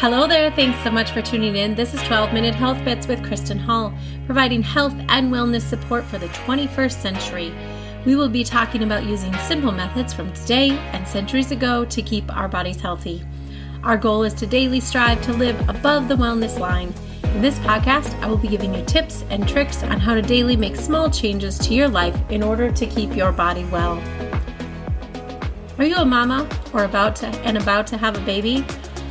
Hello there, thanks so much for tuning in. This is 12 Minute Health Bits with Kristen Hall, providing health and wellness support for the 21st century. We will be talking about using simple methods from today and centuries ago to keep our bodies healthy. Our goal is to daily strive to live above the wellness line. In this podcast, I will be giving you tips and tricks on how to daily make small changes to your life in order to keep your body well. Are you a mama or about to and about to have a baby?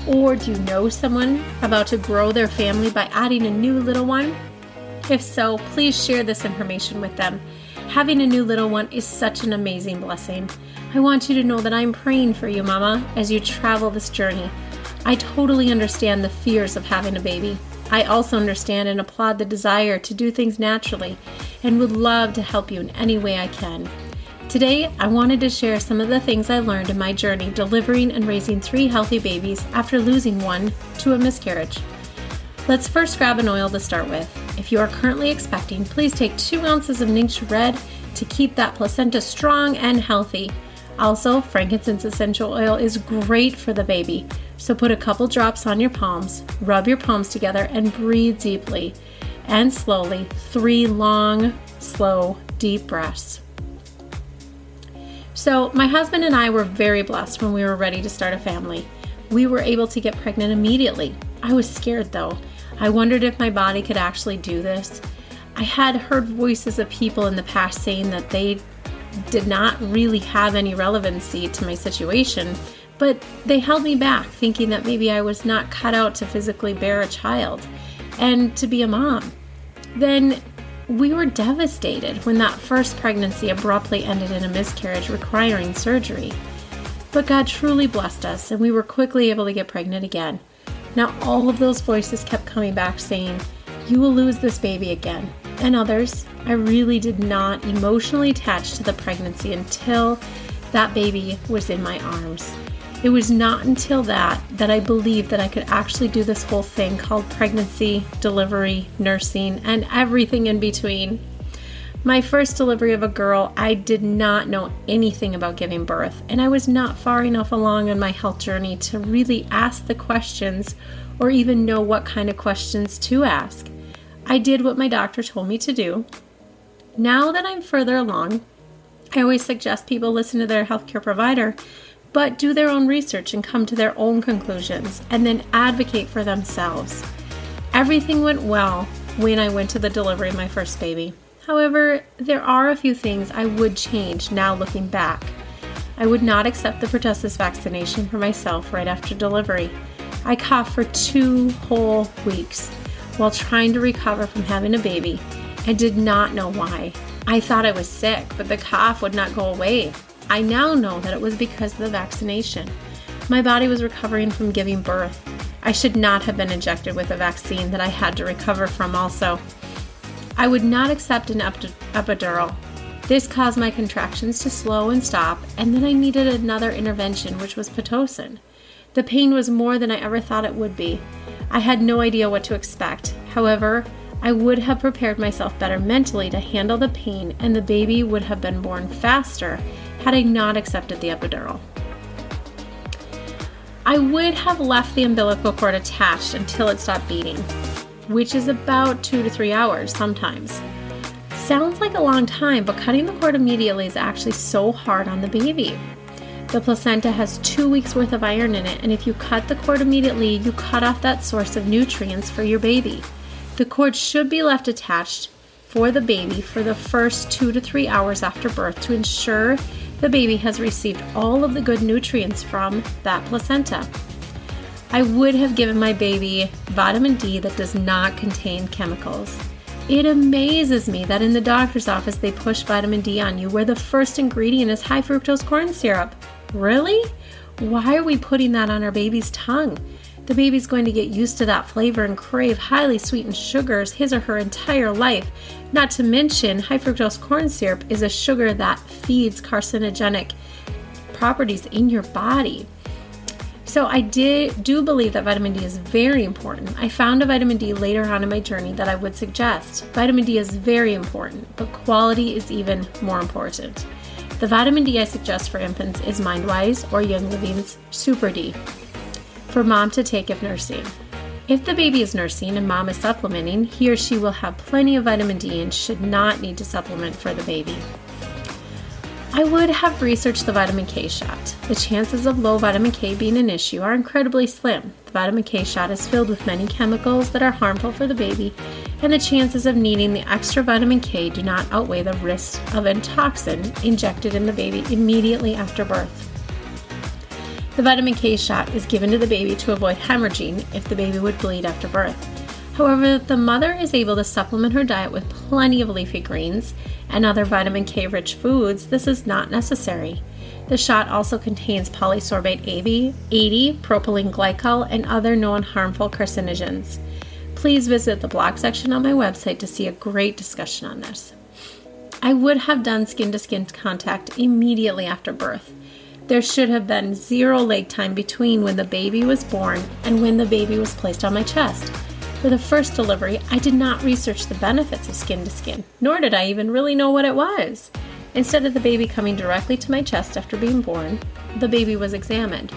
Or do you know someone about to grow their family by adding a new little one? If so, please share this information with them. Having a new little one is such an amazing blessing. I want you to know that I'm praying for you, Mama, as you travel this journey. I totally understand the fears of having a baby. I also understand and applaud the desire to do things naturally and would love to help you in any way I can. Today, I wanted to share some of the things I learned in my journey delivering and raising three healthy babies after losing one to a miscarriage. Let's first grab an oil to start with. If you are currently expecting, please take two ounces of Ningxia Red to keep that placenta strong and healthy. Also, frankincense essential oil is great for the baby, so put a couple drops on your palms, rub your palms together, and breathe deeply and slowly. Three long, slow, deep breaths. So, my husband and I were very blessed when we were ready to start a family. We were able to get pregnant immediately. I was scared though. I wondered if my body could actually do this. I had heard voices of people in the past saying that they did not really have any relevancy to my situation, but they held me back, thinking that maybe I was not cut out to physically bear a child and to be a mom. Then we were devastated when that first pregnancy abruptly ended in a miscarriage requiring surgery. But God truly blessed us, and we were quickly able to get pregnant again. Now, all of those voices kept coming back saying, You will lose this baby again. And others, I really did not emotionally attach to the pregnancy until that baby was in my arms. It was not until that that I believed that I could actually do this whole thing called pregnancy, delivery, nursing, and everything in between. My first delivery of a girl, I did not know anything about giving birth, and I was not far enough along on my health journey to really ask the questions or even know what kind of questions to ask. I did what my doctor told me to do. Now that I'm further along, I always suggest people listen to their healthcare provider but do their own research and come to their own conclusions and then advocate for themselves. Everything went well when I went to the delivery of my first baby. However, there are a few things I would change now looking back. I would not accept the pertussis vaccination for myself right after delivery. I coughed for two whole weeks while trying to recover from having a baby. I did not know why. I thought I was sick, but the cough would not go away. I now know that it was because of the vaccination. My body was recovering from giving birth. I should not have been injected with a vaccine that I had to recover from, also. I would not accept an epidural. This caused my contractions to slow and stop, and then I needed another intervention, which was Pitocin. The pain was more than I ever thought it would be. I had no idea what to expect. However, I would have prepared myself better mentally to handle the pain, and the baby would have been born faster had I not accepted the epidural. I would have left the umbilical cord attached until it stopped beating, which is about two to three hours sometimes. Sounds like a long time, but cutting the cord immediately is actually so hard on the baby. The placenta has two weeks worth of iron in it, and if you cut the cord immediately, you cut off that source of nutrients for your baby. The cord should be left attached for the baby for the first two to three hours after birth to ensure the baby has received all of the good nutrients from that placenta. I would have given my baby vitamin D that does not contain chemicals. It amazes me that in the doctor's office they push vitamin D on you where the first ingredient is high fructose corn syrup. Really? Why are we putting that on our baby's tongue? The baby's going to get used to that flavor and crave highly sweetened sugars his or her entire life. Not to mention, high fructose corn syrup is a sugar that feeds carcinogenic properties in your body. So I did do believe that vitamin D is very important. I found a vitamin D later on in my journey that I would suggest. Vitamin D is very important, but quality is even more important. The vitamin D I suggest for infants is Mindwise or Young Living's Super D. for mom to take if nursing. If the baby is nursing and mom is supplementing, he or she will have plenty of vitamin D and should not need to supplement for the baby. I would have researched the vitamin K shot. The chances of low vitamin K being an issue are incredibly slim. The vitamin K shot is filled with many chemicals that are harmful for the baby, and the chances of needing the extra vitamin K do not outweigh the risk of a toxin injected in the baby immediately after birth. The vitamin K shot is given to the baby to avoid hemorrhaging if the baby would bleed after birth. However, the mother is able to supplement her diet with plenty of leafy greens and other vitamin K rich foods, this is not necessary. The shot also contains polysorbate 80, propylene glycol, and other known harmful carcinogens. Please visit the blog section on my website to see a great discussion on this. I would have done skin to skin contact immediately after birth. There should have been zero leg time between when the baby was born and when the baby was placed on my chest. For the first delivery, I did not research the benefits of skin to skin, nor did I even really know what it was. Instead of the baby coming directly to my chest after being born, the baby was examined.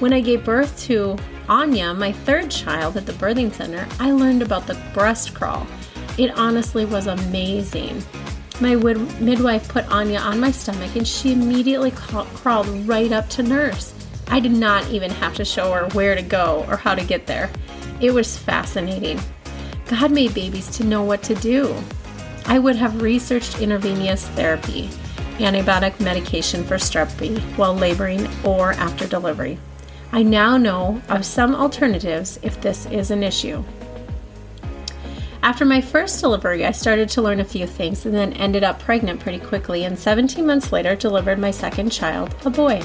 When I gave birth to Anya, my third child at the birthing center, I learned about the breast crawl. It honestly was amazing. My midwife put Anya on my stomach and she immediately crawled right up to nurse. I did not even have to show her where to go or how to get there. It was fascinating. God made babies to know what to do. I would have researched intravenous therapy, antibiotic medication for strep B while laboring or after delivery. I now know of some alternatives if this is an issue. After my first delivery, I started to learn a few things and then ended up pregnant pretty quickly, and 17 months later, delivered my second child, a boy.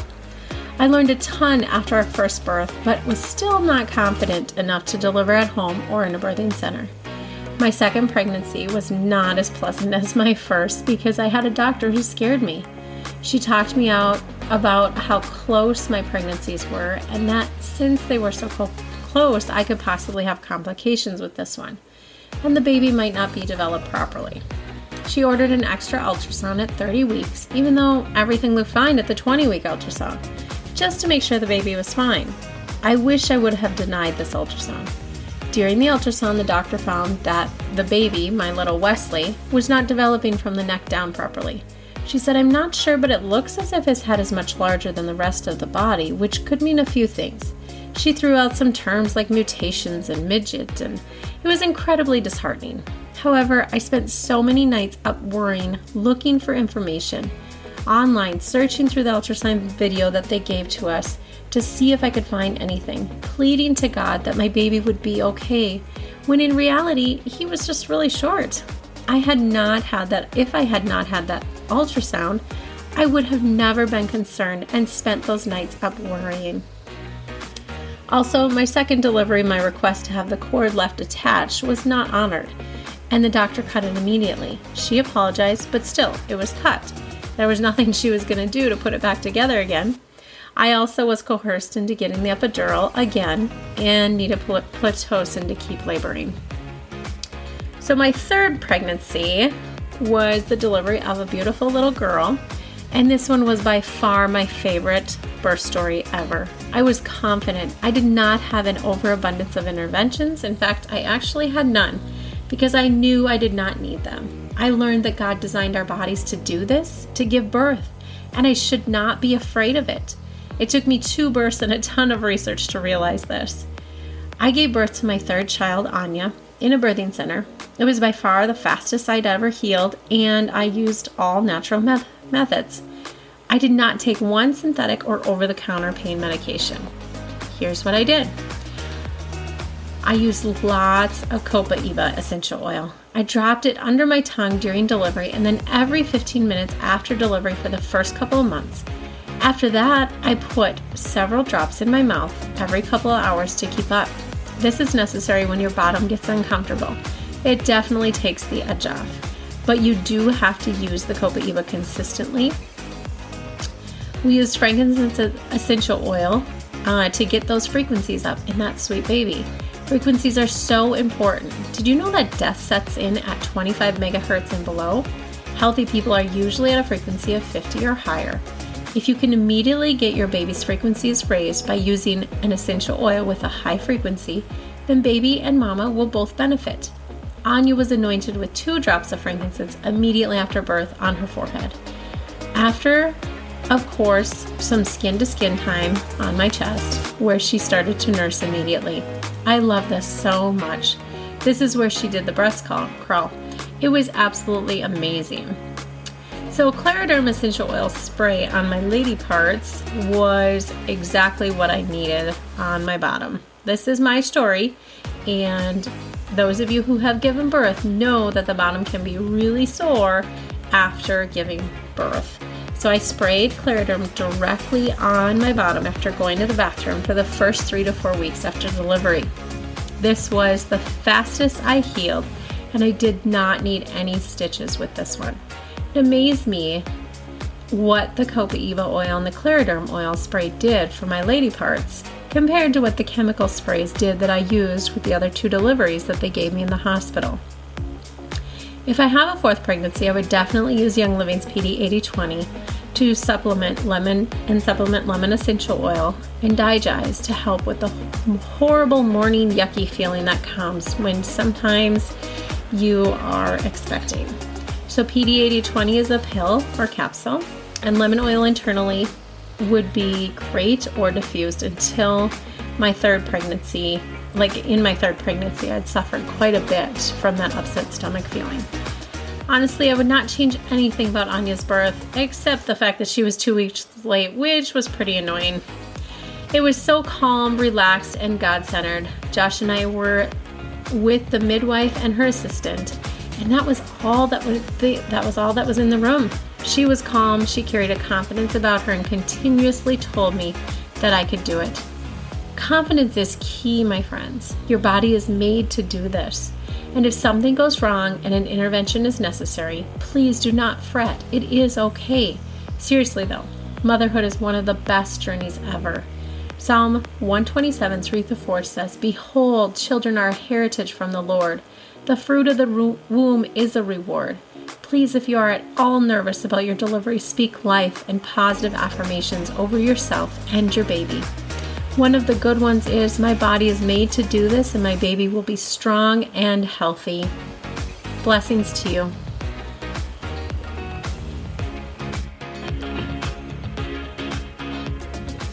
I learned a ton after our first birth, but was still not confident enough to deliver at home or in a birthing center. My second pregnancy was not as pleasant as my first because I had a doctor who scared me. She talked me out about how close my pregnancies were and that since they were so close, I could possibly have complications with this one, and the baby might not be developed properly. She ordered an extra ultrasound at 30 weeks, even though everything looked fine at the 20 week ultrasound just to make sure the baby was fine. I wish I would have denied this ultrasound. During the ultrasound, the doctor found that the baby, my little Wesley, was not developing from the neck down properly. She said, I'm not sure, but it looks as if his head is much larger than the rest of the body, which could mean a few things. She threw out some terms like mutations and midget, and it was incredibly disheartening. However, I spent so many nights up worrying, looking for information, online searching through the ultrasound video that they gave to us to see if I could find anything, pleading to God that my baby would be okay, when in reality, he was just really short. I had not had that, if I had not had that ultrasound, I would have never been concerned and spent those nights up worrying. Also, my second delivery, my request to have the cord left attached was not honored, and the doctor cut it immediately. She apologized, but still, it was cut. There was nothing she was going to do to put it back together again. I also was coerced into getting the epidural again and needed Pitocin to keep laboring. So, my third pregnancy was the delivery of a beautiful little girl, and this one was by far my favorite birth story ever. I was confident. I did not have an overabundance of interventions. In fact, I actually had none because I knew I did not need them. I learned that God designed our bodies to do this, to give birth, and I should not be afraid of it. It took me two births and a ton of research to realize this. I gave birth to my third child, Anya, in a birthing center. It was by far the fastest I'd ever healed, and I used all natural me- methods. I did not take one synthetic or over the counter pain medication. Here's what I did I used lots of Copaiba essential oil. I dropped it under my tongue during delivery and then every 15 minutes after delivery for the first couple of months. After that, I put several drops in my mouth every couple of hours to keep up. This is necessary when your bottom gets uncomfortable. It definitely takes the edge off, but you do have to use the Copaiba consistently. We used frankincense essential oil uh, to get those frequencies up in that sweet baby. Frequencies are so important. Did you know that death sets in at 25 megahertz and below? Healthy people are usually at a frequency of 50 or higher. If you can immediately get your baby's frequencies raised by using an essential oil with a high frequency, then baby and mama will both benefit. Anya was anointed with two drops of frankincense immediately after birth on her forehead. After, of course, some skin to skin time on my chest, where she started to nurse immediately. I love this so much. This is where she did the breast crawl. It was absolutely amazing. So, Claraderm essential oil spray on my lady parts was exactly what I needed on my bottom. This is my story, and those of you who have given birth know that the bottom can be really sore after giving birth. So I sprayed Claraderm directly on my bottom after going to the bathroom for the first three to four weeks after delivery. This was the fastest I healed, and I did not need any stitches with this one. It amazed me what the Copaiba oil and the Claraderm oil spray did for my lady parts compared to what the chemical sprays did that I used with the other two deliveries that they gave me in the hospital. If I have a fourth pregnancy, I would definitely use Young Living's PD 80/20 to supplement lemon and supplement lemon essential oil and Digize to help with the horrible morning yucky feeling that comes when sometimes you are expecting. So PD 80/20 is a pill or capsule and lemon oil internally would be great or diffused until my third pregnancy. Like in my third pregnancy, I'd suffered quite a bit from that upset stomach feeling. Honestly, I would not change anything about Anya's birth except the fact that she was two weeks late, which was pretty annoying. It was so calm, relaxed, and God centered. Josh and I were with the midwife and her assistant, and that was all that was the, that was all that was in the room. She was calm, she carried a confidence about her, and continuously told me that I could do it. Confidence is key, my friends. Your body is made to do this. And if something goes wrong and an intervention is necessary, please do not fret. It is okay. Seriously, though, motherhood is one of the best journeys ever. Psalm 127 3 4 says, Behold, children are a heritage from the Lord. The fruit of the womb is a reward. Please, if you are at all nervous about your delivery, speak life and positive affirmations over yourself and your baby. One of the good ones is My body is made to do this, and my baby will be strong and healthy. Blessings to you.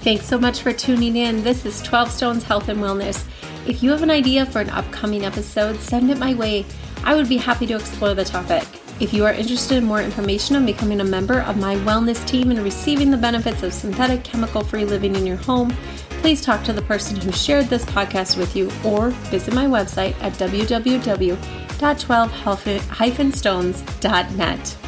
Thanks so much for tuning in. This is 12 Stones Health and Wellness. If you have an idea for an upcoming episode, send it my way. I would be happy to explore the topic. If you are interested in more information on becoming a member of my wellness team and receiving the benefits of synthetic chemical free living in your home, please talk to the person who shared this podcast with you or visit my website at www.12-stones.net.